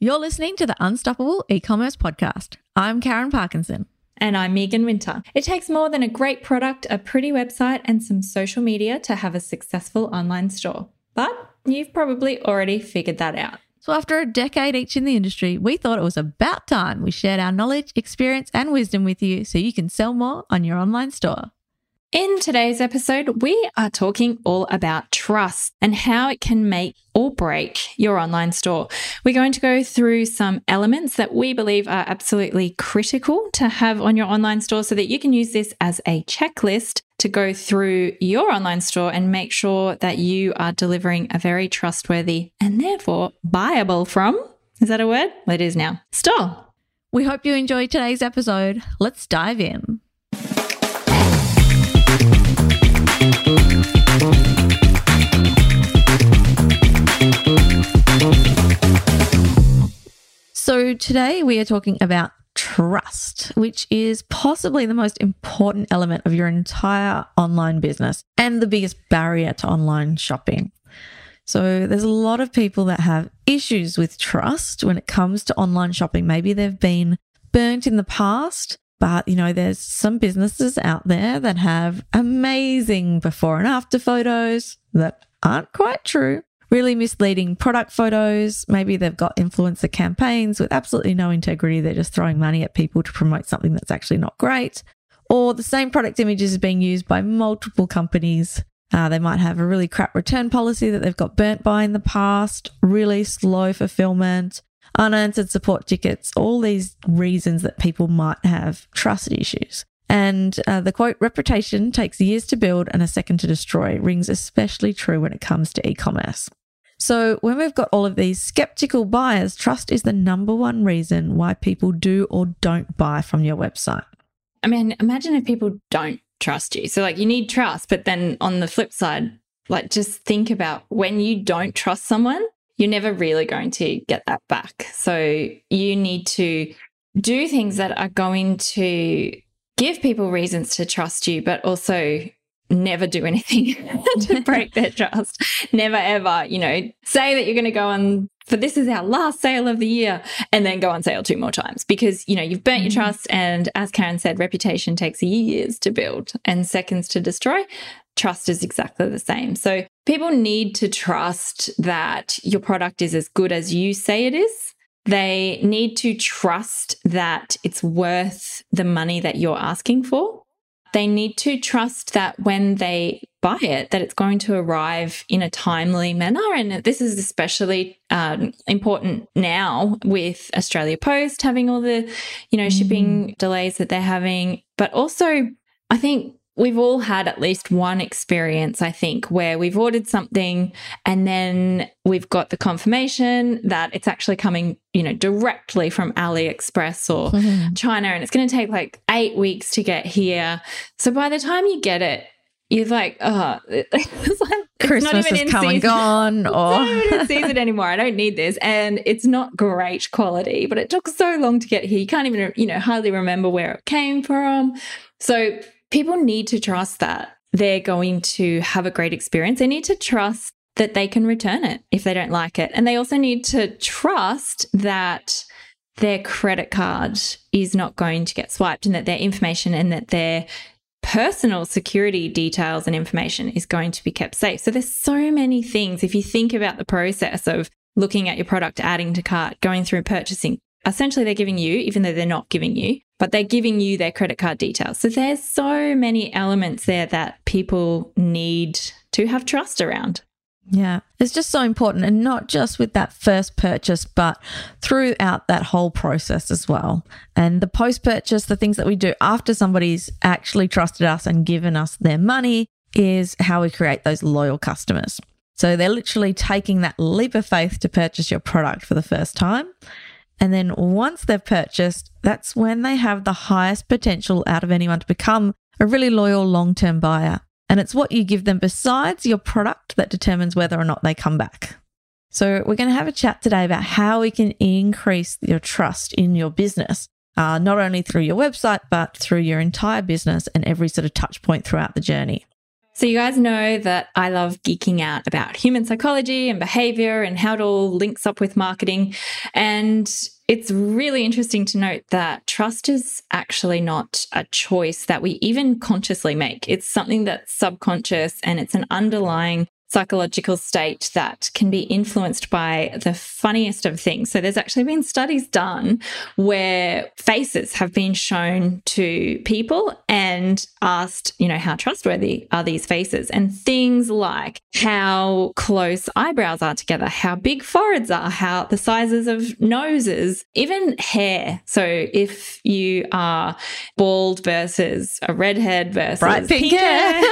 You're listening to the Unstoppable E Commerce Podcast. I'm Karen Parkinson. And I'm Megan Winter. It takes more than a great product, a pretty website, and some social media to have a successful online store. But you've probably already figured that out. So, after a decade each in the industry, we thought it was about time we shared our knowledge, experience, and wisdom with you so you can sell more on your online store. In today's episode, we are talking all about trust and how it can make or break your online store. We're going to go through some elements that we believe are absolutely critical to have on your online store so that you can use this as a checklist to go through your online store and make sure that you are delivering a very trustworthy and therefore buyable from, is that a word? Well, it is now, store. We hope you enjoyed today's episode. Let's dive in. So, today we are talking about trust, which is possibly the most important element of your entire online business and the biggest barrier to online shopping. So, there's a lot of people that have issues with trust when it comes to online shopping. Maybe they've been burnt in the past, but you know, there's some businesses out there that have amazing before and after photos that aren't quite true really misleading product photos. Maybe they've got influencer campaigns with absolutely no integrity. They're just throwing money at people to promote something that's actually not great. Or the same product images is being used by multiple companies. Uh, they might have a really crap return policy that they've got burnt by in the past, really slow fulfillment, unanswered support tickets, all these reasons that people might have trust issues. And uh, the quote, reputation takes years to build and a second to destroy, rings especially true when it comes to e commerce. So, when we've got all of these skeptical buyers, trust is the number one reason why people do or don't buy from your website. I mean, imagine if people don't trust you. So, like, you need trust, but then on the flip side, like, just think about when you don't trust someone, you're never really going to get that back. So, you need to do things that are going to give people reasons to trust you, but also never do anything to break their trust. Never ever, you know, say that you're going to go on for this is our last sale of the year and then go on sale two more times because, you know, you've burnt your mm-hmm. trust. And as Karen said, reputation takes years to build and seconds to destroy. Trust is exactly the same. So people need to trust that your product is as good as you say it is. They need to trust that it's worth the money that you're asking for they need to trust that when they buy it that it's going to arrive in a timely manner and this is especially um, important now with australia post having all the you know shipping mm. delays that they're having but also i think we've all had at least one experience, I think, where we've ordered something and then we've got the confirmation that it's actually coming, you know, directly from AliExpress or mm-hmm. China and it's going to take like eight weeks to get here. So by the time you get it, you're like, oh, it's like, Christmas is come and gone, or it's not even season anymore. I don't need this, and it's not great quality, but it took so long to get here. You can't even, you know, hardly remember where it came from. So people need to trust that they're going to have a great experience. They need to trust that they can return it if they don't like it. And they also need to trust that their credit card is not going to get swiped and that their information and that their personal security details and information is going to be kept safe. So there's so many things if you think about the process of looking at your product, adding to cart, going through purchasing. Essentially they're giving you even though they're not giving you but they're giving you their credit card details. So there's so many elements there that people need to have trust around. Yeah, it's just so important, and not just with that first purchase, but throughout that whole process as well. And the post purchase, the things that we do after somebody's actually trusted us and given us their money, is how we create those loyal customers. So they're literally taking that leap of faith to purchase your product for the first time. And then once they've purchased, that's when they have the highest potential out of anyone to become a really loyal long term buyer. And it's what you give them besides your product that determines whether or not they come back. So, we're going to have a chat today about how we can increase your trust in your business, uh, not only through your website, but through your entire business and every sort of touch point throughout the journey. So, you guys know that I love geeking out about human psychology and behavior and how it all links up with marketing. And it's really interesting to note that trust is actually not a choice that we even consciously make. It's something that's subconscious and it's an underlying psychological state that can be influenced by the funniest of things. So, there's actually been studies done where faces have been shown to people and asked, you know, how trustworthy are these faces? And things like how close eyebrows are together, how big foreheads are, how the sizes of noses, even hair. So, if you are bald versus a redhead versus Bright pink pink hair.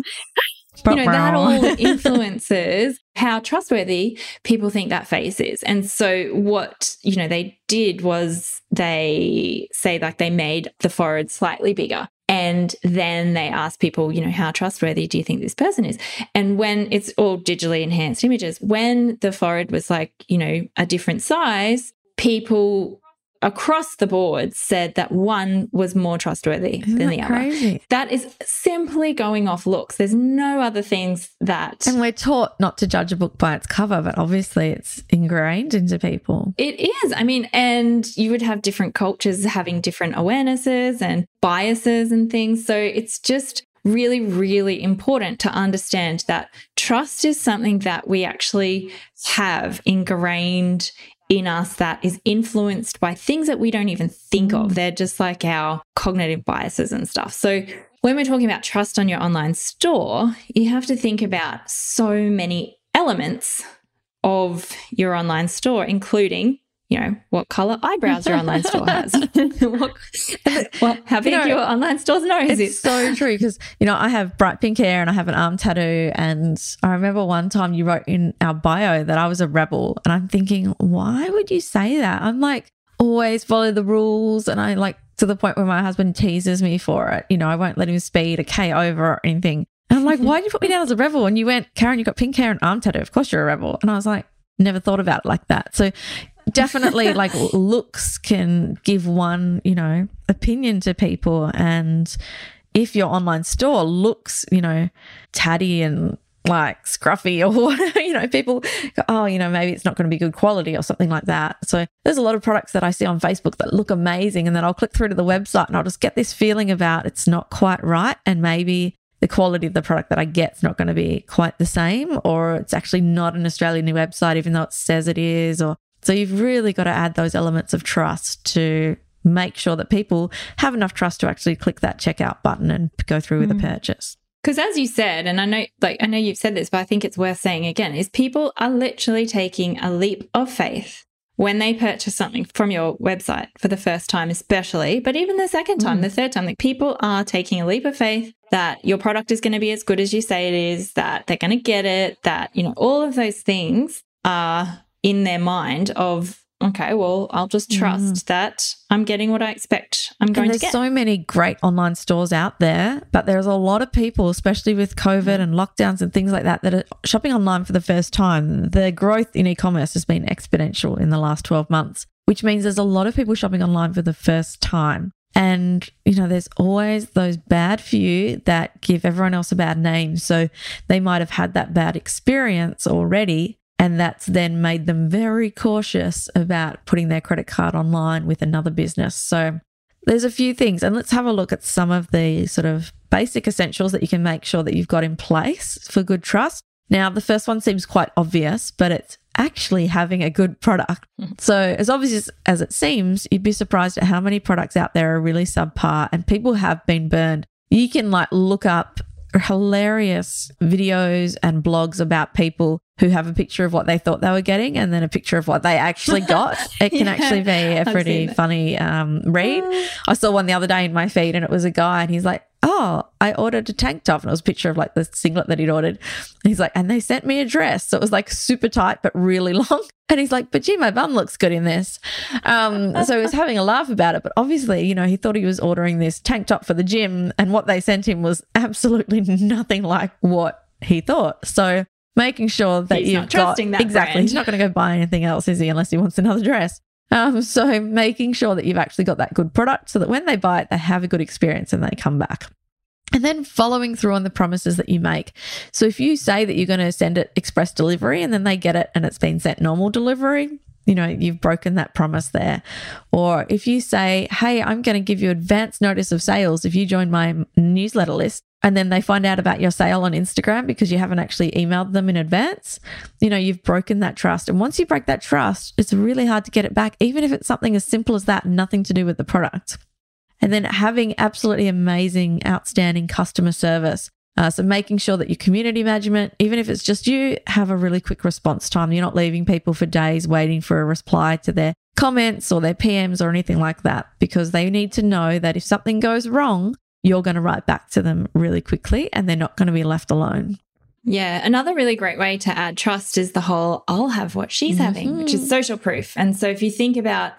you know, that all influences how trustworthy people think that face is. And so what, you know, they did was they say like they made the forehead slightly bigger. And then they asked people, you know, how trustworthy do you think this person is? And when it's all digitally enhanced images, when the forehead was like, you know, a different size, people across the board said that one was more trustworthy Isn't than the other. crazy? That is simply going off looks. There's no other things that And we're taught not to judge a book by its cover, but obviously it's ingrained into people. it is. I mean, and you would have different cultures having different awarenesses and biases and things. So it's just really, really important to understand that trust is something that we actually have ingrained in us that is influenced by things that we don't even think of. Mm. They're just like our cognitive biases and stuff. So when we're talking about trust on your online store, you have to think about so many elements of your online store, including, you know, what color eyebrows your online store has, what, what- how big know, your online store's nose It's is. so true because, you know, I have bright pink hair and I have an arm tattoo. And I remember one time you wrote in our bio that I was a rebel. And I'm thinking, why would you say that? I'm like, always follow the rules. And I like to the point where my husband teases me for it. You know, I won't let him speed a K over or anything. And I'm like, why did you put me down as a rebel? And you went, Karen, you got pink hair and arm tattoo. Of course you're a rebel. And I was like, never thought about it like that. So definitely like looks can give one, you know, opinion to people. And if your online store looks, you know, tatty and like scruffy or whatever, you know, people go, oh, you know, maybe it's not going to be good quality or something like that. So there's a lot of products that I see on Facebook that look amazing. And then I'll click through to the website and I'll just get this feeling about it's not quite right. And maybe the quality of the product that I get is not going to be quite the same, or it's actually not an Australian website, even though it says it is. Or so you've really got to add those elements of trust to make sure that people have enough trust to actually click that checkout button and go through with a mm. purchase. Because as you said, and I know, like, I know you've said this, but I think it's worth saying again, is people are literally taking a leap of faith when they purchase something from your website for the first time, especially, but even the second time, mm. the third time, like people are taking a leap of faith that your product is going to be as good as you say it is, that they're going to get it, that, you know, all of those things are in their mind of, okay, well, I'll just mm. trust that I'm getting what I expect I'm going to there's get. so many great online stores out there, but there's a lot of people, especially with COVID mm. and lockdowns and things like that, that are shopping online for the first time. The growth in e-commerce has been exponential in the last 12 months, which means there's a lot of people shopping online for the first time. And, you know, there's always those bad few that give everyone else a bad name. So they might have had that bad experience already. And that's then made them very cautious about putting their credit card online with another business. So there's a few things, and let's have a look at some of the sort of basic essentials that you can make sure that you've got in place for good trust. Now, the first one seems quite obvious, but it's actually having a good product. So, as obvious as, it seems, you'd be surprised at how many products out there are really subpar and people have been burned. You can like look up hilarious videos and blogs about people who have a picture of what they thought they were getting and then a picture of what they actually got. It can Yeah, actually be a pretty funny um, read. I saw one the other day in my feed and it was a guy and he's like, Oh, I ordered a tank top and it was a picture of like the singlet that he'd ordered. And he's like, and they sent me a dress. So it was like super tight but really long. And he's like, but gee, my bum looks good in this. Um, so he was having a laugh about it. But obviously, you know, he thought he was ordering this tank top for the gym and what they sent him was absolutely nothing like what he thought. So making sure that He's you've not trusting got that exactly. brand. He's not going to go buy anything else, is he? Unless he wants another dress. Um, so making sure that you've actually got that good product so that when they buy it, they have a good experience and they come back. And then following through on the promises that you make. So if you say that you're going to send it express delivery and then they get it and it's been sent normal delivery, you know, you've broken that promise there. Or if you say, hey, I'm going to give you advance notice of sales if you join my newsletter list, and then they find out about your sale on Instagram because you haven't actually emailed them in advance, you know, you've broken that trust. And once you break that trust, it's really hard to get it back, even if it's something as simple as that, nothing to do with the product. And then having absolutely amazing, outstanding customer service. Uh, so making sure that your community management, even if it's just you, have a really quick response time. You're not leaving people for days waiting for a reply to their comments or their PMs or anything like that, because they need to know that if something goes wrong, you're going to write back to them really quickly and they're not going to be left alone. Yeah, another really great way to add trust is the whole I'll have what she's mm-hmm. having, which is social proof. And so if you think about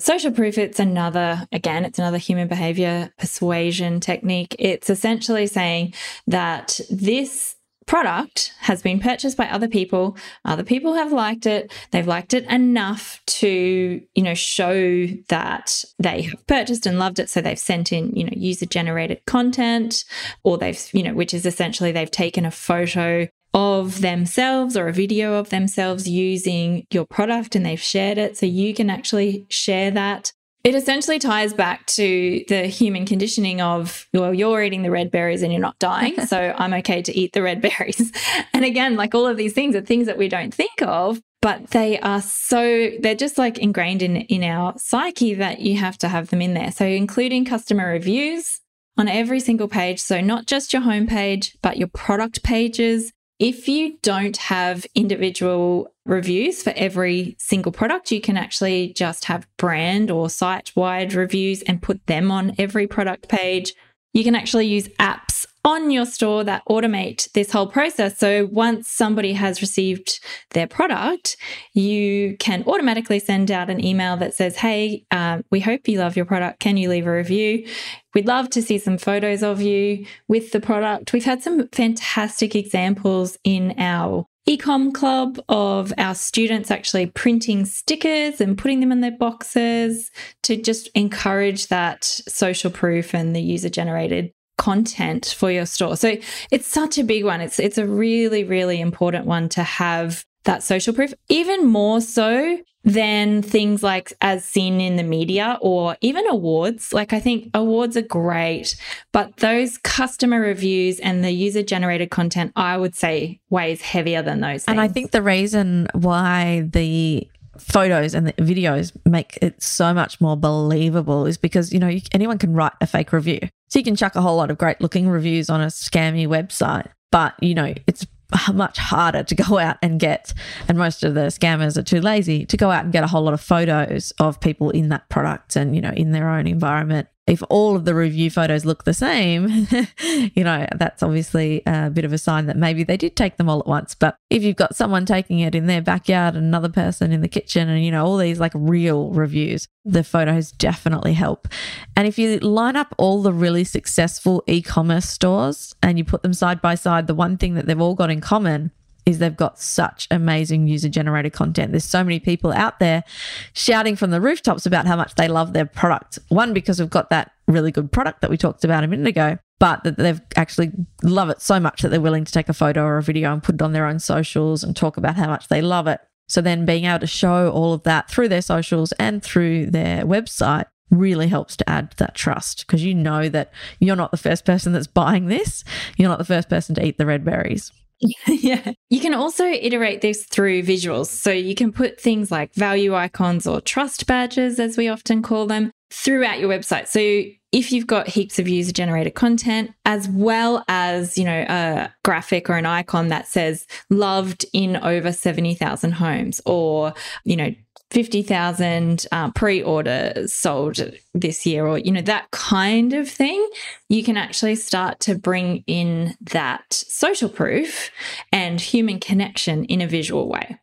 Social proof, it's another, again, it's another human behavior persuasion technique. It's essentially saying that this product has been purchased by other people other people have liked it they've liked it enough to you know show that they have purchased and loved it so they've sent in you know user generated content or they've you know which is essentially they've taken a photo of themselves or a video of themselves using your product and they've shared it. So you can actually share that. It essentially ties back to the human conditioning of, well, you're eating the red berries and you're not dying. so I'm okay to eat the red berries. And again, like all of these things are things that we don't think of, but they are so, they're just like ingrained in, in our psyche that you have to have them in there. So including customer reviews on every single page. So not just your homepage, but your product pages, if you don't have individual reviews for every single product, you can actually just have brand or site wide reviews and put them on every product page. You can actually use apps on your store that automate this whole process. So once somebody has received their product, you can automatically send out an email that says, Hey, um, we hope you love your product. Can you leave a review? We'd love to see some photos of you with the product. We've had some fantastic examples in our ecom club of our students actually printing stickers and putting them in their boxes to just encourage that social proof and the user generated content for your store. So it's such a big one. It's it's a really really important one to have that social proof even more so than things like as seen in the media or even awards. Like I think awards are great, but those customer reviews and the user generated content I would say weighs heavier than those things. And I think the reason why the photos and the videos make it so much more believable is because you know anyone can write a fake review. So you can chuck a whole lot of great looking reviews on a scammy website but you know it's much harder to go out and get and most of the scammers are too lazy to go out and get a whole lot of photos of people in that product and you know in their own environment if all of the review photos look the same, you know, that's obviously a bit of a sign that maybe they did take them all at once. But if you've got someone taking it in their backyard and another person in the kitchen and, you know, all these like real reviews, the photos definitely help. And if you line up all the really successful e commerce stores and you put them side by side, the one thing that they've all got in common is they've got such amazing user generated content. There's so many people out there shouting from the rooftops about how much they love their product. One, because we've got that really good product that we talked about a minute ago, but that they've actually love it so much that they're willing to take a photo or a video and put it on their own socials and talk about how much they love it. So then being able to show all of that through their socials and through their website really helps to add that trust because you know that you're not the first person that's buying this. You're not the first person to eat the red berries. yeah. You can also iterate this through visuals. So you can put things like value icons or trust badges, as we often call them, throughout your website. So if you've got heaps of user generated content, as well as, you know, a graphic or an icon that says loved in over 70,000 homes or, you know, 50,000 uh, pre orders sold this year, or, you know, that kind of thing, you can actually start to bring in that social proof and human connection in a visual way.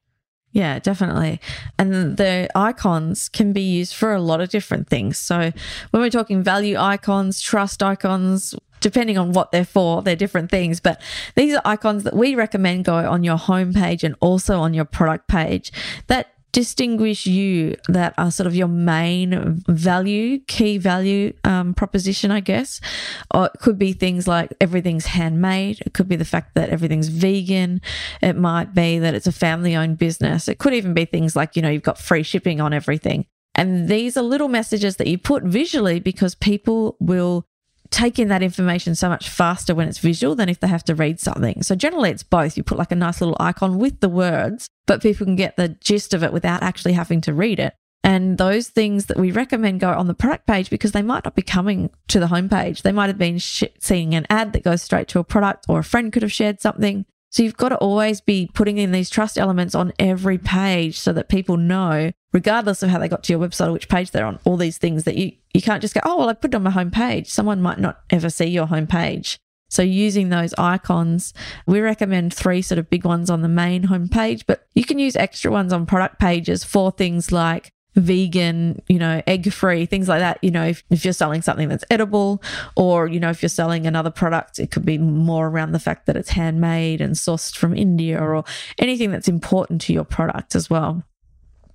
Yeah, definitely. And the icons can be used for a lot of different things. So when we're talking value icons, trust icons, depending on what they're for, they're different things. But these are icons that we recommend go on your homepage and also on your product page that distinguish you that are sort of your main value, key value um, proposition, I guess. Or it could be things like everything's handmade. It could be the fact that everything's vegan. It might be that it's a family owned business. It could even be things like, you know, you've got free shipping on everything. And these are little messages that you put visually because people will take in that information so much faster when it's visual than if they have to read something. So generally it's both. You put like a nice little icon with the words, but people can get the gist of it without actually having to read it. And those things that we recommend go on the product page because they might not be coming to the homepage. They might have been sh- seeing an ad that goes straight to a product, or a friend could have shared something. So you've got to always be putting in these trust elements on every page so that people know, regardless of how they got to your website or which page they're on, all these things that you, you can't just go, oh, well, I put it on my homepage. Someone might not ever see your homepage. So using those icons, we recommend three sort of big ones on the main homepage, but you can use extra ones on product pages for things like vegan, you know, egg free, things like that. You know, if, if you're selling something that's edible, or, you know, if you're selling another product, it could be more around the fact that it's handmade and sourced from India or anything that's important to your product as well.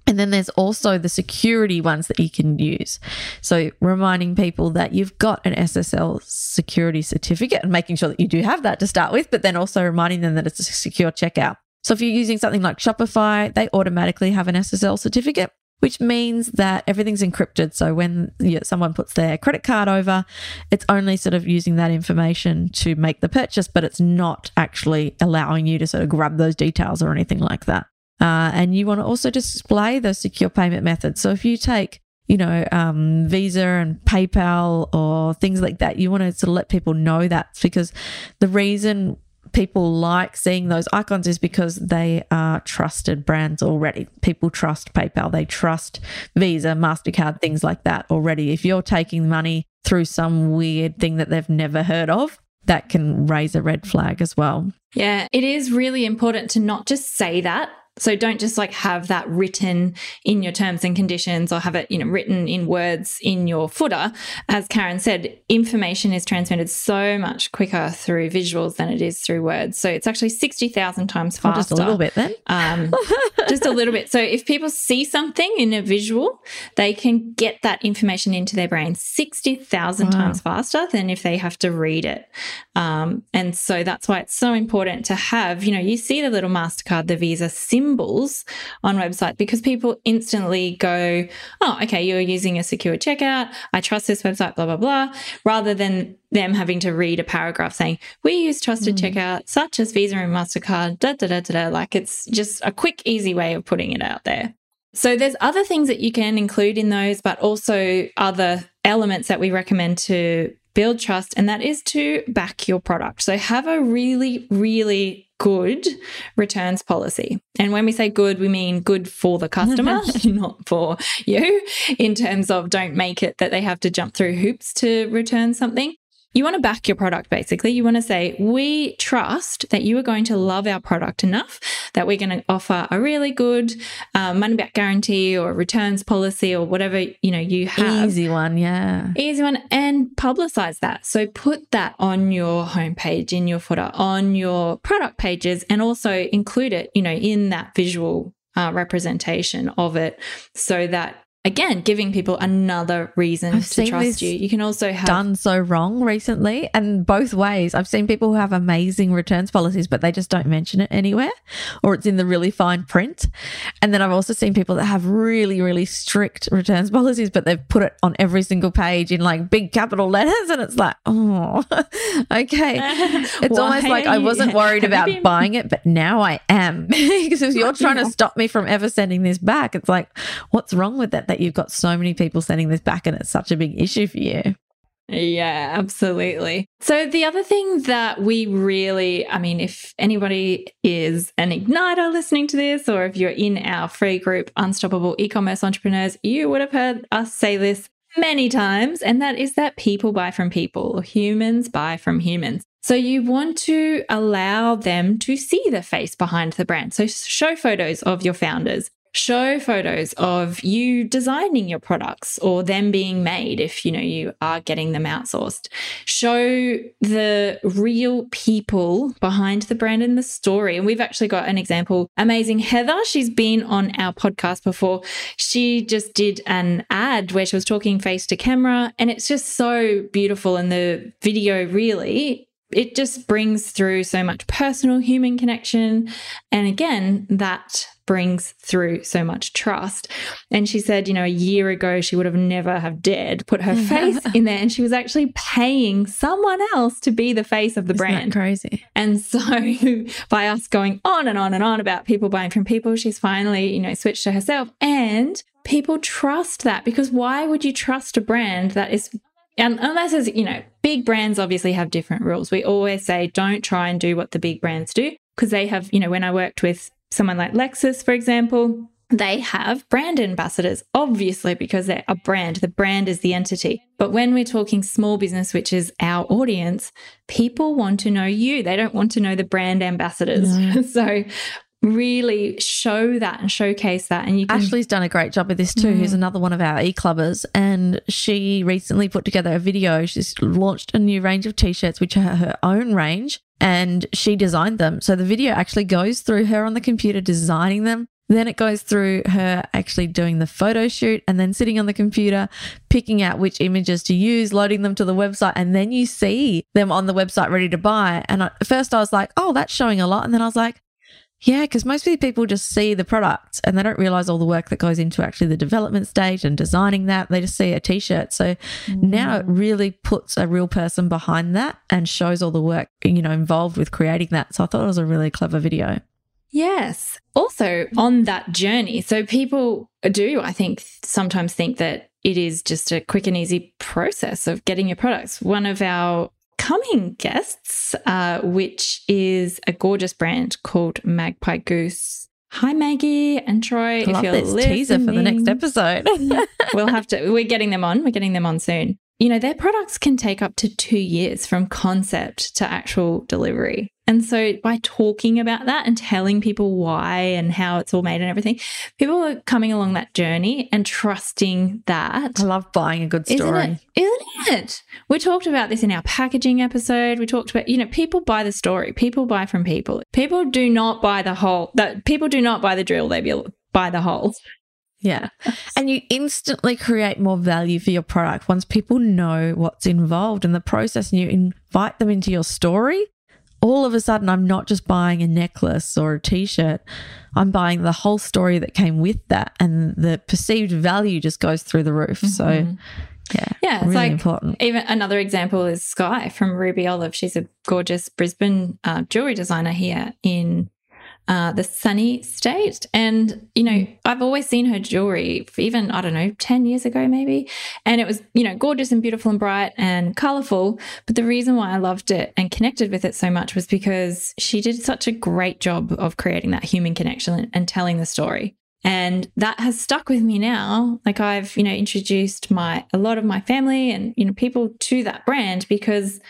And then there's also the security ones that you can use. So reminding people that you've got an SSL security certificate and making sure that you do have that to start with, but then also reminding them that it's a secure checkout. So if you're using something like Shopify, they automatically have an SSL certificate which means that everything's encrypted. So when someone puts their credit card over, it's only sort of using that information to make the purchase, but it's not actually allowing you to sort of grab those details or anything like that. Uh, and you want to also display those secure payment methods. So if you take you know, um, Visa and PayPal or things like that. You want to sort of let people know that because the reason people like seeing those icons is because they are trusted brands already. People trust PayPal, they trust Visa, MasterCard, things like that already. If you're taking money through some weird thing that they've never heard of, that can raise a red flag as well. Yeah, it is really important to not just say that so don't just like have that written in your terms and conditions or have it, you know, written in words in your footer. As Karen said, information is transmitted so much quicker through visuals than it is through words. So it's actually 60,000 times faster. Oh, just a little bit then. Um, just a little bit. So if people see something in a visual, they can get that information into their brain 60,000 wow. times faster than if they have to read it. Um, and so that's why it's so important to have, you know, you see the little MasterCard, the Visa symbol symbols on websites because people instantly go, oh, okay, you're using a secure checkout. I trust this website, blah, blah, blah, rather than them having to read a paragraph saying, we use trusted mm. checkout such as Visa and MasterCard, da, da, da, da, da. Like it's just a quick, easy way of putting it out there. So there's other things that you can include in those, but also other elements that we recommend to build trust, and that is to back your product. So have a really, really good returns policy. And when we say good, we mean good for the customer, not for you, in terms of don't make it that they have to jump through hoops to return something you want to back your product basically. You want to say, we trust that you are going to love our product enough that we're going to offer a really good um, money back guarantee or returns policy or whatever, you know, you have. Easy one. Yeah. Easy one. And publicize that. So put that on your homepage, in your footer, on your product pages, and also include it, you know, in that visual uh, representation of it so that again giving people another reason I've to trust you. You can also have done so wrong recently and both ways. I've seen people who have amazing returns policies but they just don't mention it anywhere or it's in the really fine print. And then i've also seen people that have really really strict returns policies but they've put it on every single page in like big capital letters and it's like oh okay. It's almost like i wasn't worried about been... buying it but now i am. Because if you're trying to stop me from ever sending this back it's like what's wrong with that that you've got so many people sending this back and it's such a big issue for you. Yeah, absolutely. So, the other thing that we really, I mean, if anybody is an igniter listening to this, or if you're in our free group, Unstoppable E commerce entrepreneurs, you would have heard us say this many times, and that is that people buy from people, humans buy from humans. So you want to allow them to see the face behind the brand. So show photos of your founders, show photos of you designing your products or them being made if you know you are getting them outsourced. Show the real people behind the brand and the story. And we've actually got an example. Amazing heather she's been on our podcast before. She just did an ad where she was talking face to camera and it's just so beautiful. And the video really it just brings through so much personal human connection. And again, that brings through so much trust. And she said, you know, a year ago, she would have never have dared put her face in there. And she was actually paying someone else to be the face of the Isn't brand. crazy. And so by us going on and on and on about people buying from people, she's finally, you know, switched to herself. And people trust that because why would you trust a brand that is and unless it's, you know, big brands obviously have different rules. We always say don't try and do what the big brands do because they have, you know, when I worked with someone like Lexus, for example, they have brand ambassadors, obviously, because they're a brand. The brand is the entity. But when we're talking small business, which is our audience, people want to know you. They don't want to know the brand ambassadors. No. so really show that and showcase that. And you can Ashley's done a great job with this too, who's mm. another one of our e-clubbers. And she recently put together a video. She's launched a new range of t-shirts, which are her own range, and she designed them. So the video actually goes through her on the computer designing them. Then it goes through her actually doing the photo shoot and then sitting on the computer, picking out which images to use, loading them to the website. And then you see them on the website ready to buy. And at first I was like, oh, that's showing a lot. And then I was like, yeah, because most people just see the product and they don't realize all the work that goes into actually the development stage and designing that. They just see a t shirt. So now it mm. really puts a real person behind that and shows all the work, you know, involved with creating that. So I thought it was a really clever video. Yes. Also, on that journey, so people do, I think, sometimes think that it is just a quick and easy process of getting your products. One of our coming guests, uh, which is a gorgeous brand called Magpie Goose. Hi, Maggie and Troy. Love this teaser for the next episode. we'll have to, we're getting them on. We're getting them on soon. You know, their products can take up to two years from concept to actual delivery. And so by talking about that and telling people why and how it's all made and everything, people are coming along that journey and trusting that. I love buying a good story. Isn't it? Isn't it? We talked about this in our packaging episode. We talked about, you know, people buy the story. People buy from people. People do not buy the whole, that people do not buy the drill. They buy the whole. Yeah. And you instantly create more value for your product once people know what's involved in the process and you invite them into your story. All of a sudden, I'm not just buying a necklace or a t shirt. I'm buying the whole story that came with that, and the perceived value just goes through the roof. So, yeah, Mm-hmm. Yeah, it's really like important. even another example is Sky from Ruby Olive. She's a gorgeous Brisbane uh, jewelry designer here in uh, the sunny state. And, you know, I've always seen her jewelry even, I don't know, 10 years ago, maybe. And it was, you know, gorgeous and beautiful and bright and colorful. But the reason why I loved it and connected with it so much was because she did such a great job of creating that human connection and telling the story. And that has stuck with me now. Like I've, you know, introduced my a lot of my family and you know people to that brand because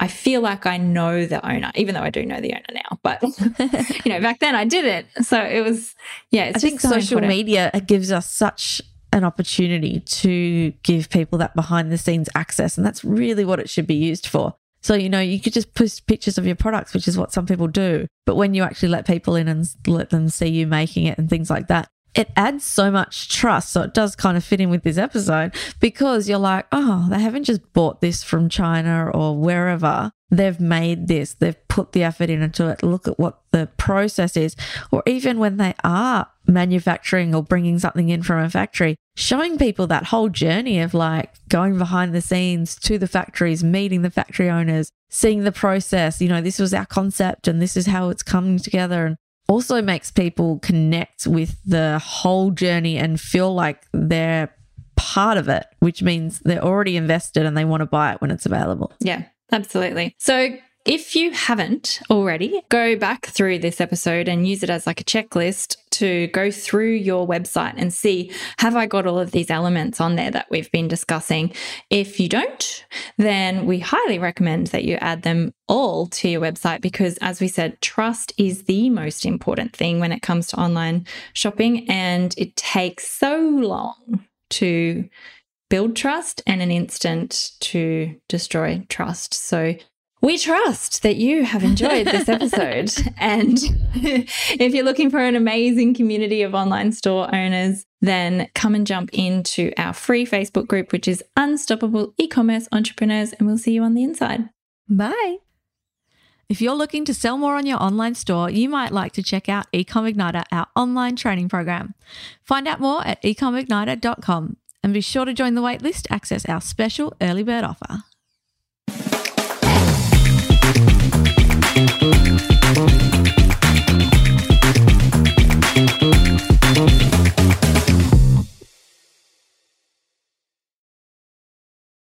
I feel like I know the owner, even though I do know the owner now. But you know, back then I didn't. So it was, yeah. It's I think so social important. media gives us such an opportunity to give people that behind the scenes access. And that's really what it should be used for. So, you know, you could just post pictures of your products, which is what some people do. But when you actually let people in and let them see you making it and things like that, it adds so much trust. So it does kind of fit in with this episode because you're like, oh, they haven't just bought this from China or wherever. They've made this, they've put the effort into it. Look at what the process is. Or even when they are manufacturing or bringing something in from a factory, showing people that whole journey of like going behind the scenes to the factories, meeting the factory owners, seeing the process. You know, this was our concept and this is how it's coming together. And also makes people connect with the whole journey and feel like they're part of it, which means they're already invested and they want to buy it when it's available. Yeah, absolutely. So If you haven't already, go back through this episode and use it as like a checklist to go through your website and see have I got all of these elements on there that we've been discussing? If you don't, then we highly recommend that you add them all to your website because, as we said, trust is the most important thing when it comes to online shopping, and it takes so long to build trust and an instant to destroy trust. So we trust that you have enjoyed this episode. and if you're looking for an amazing community of online store owners, then come and jump into our free Facebook group, which is Unstoppable E-commerce Entrepreneurs, and we'll see you on the inside. Bye. If you're looking to sell more on your online store, you might like to check out Ecom Igniter, our online training program. Find out more at ecomigniter.com and be sure to join the waitlist to access our special early bird offer.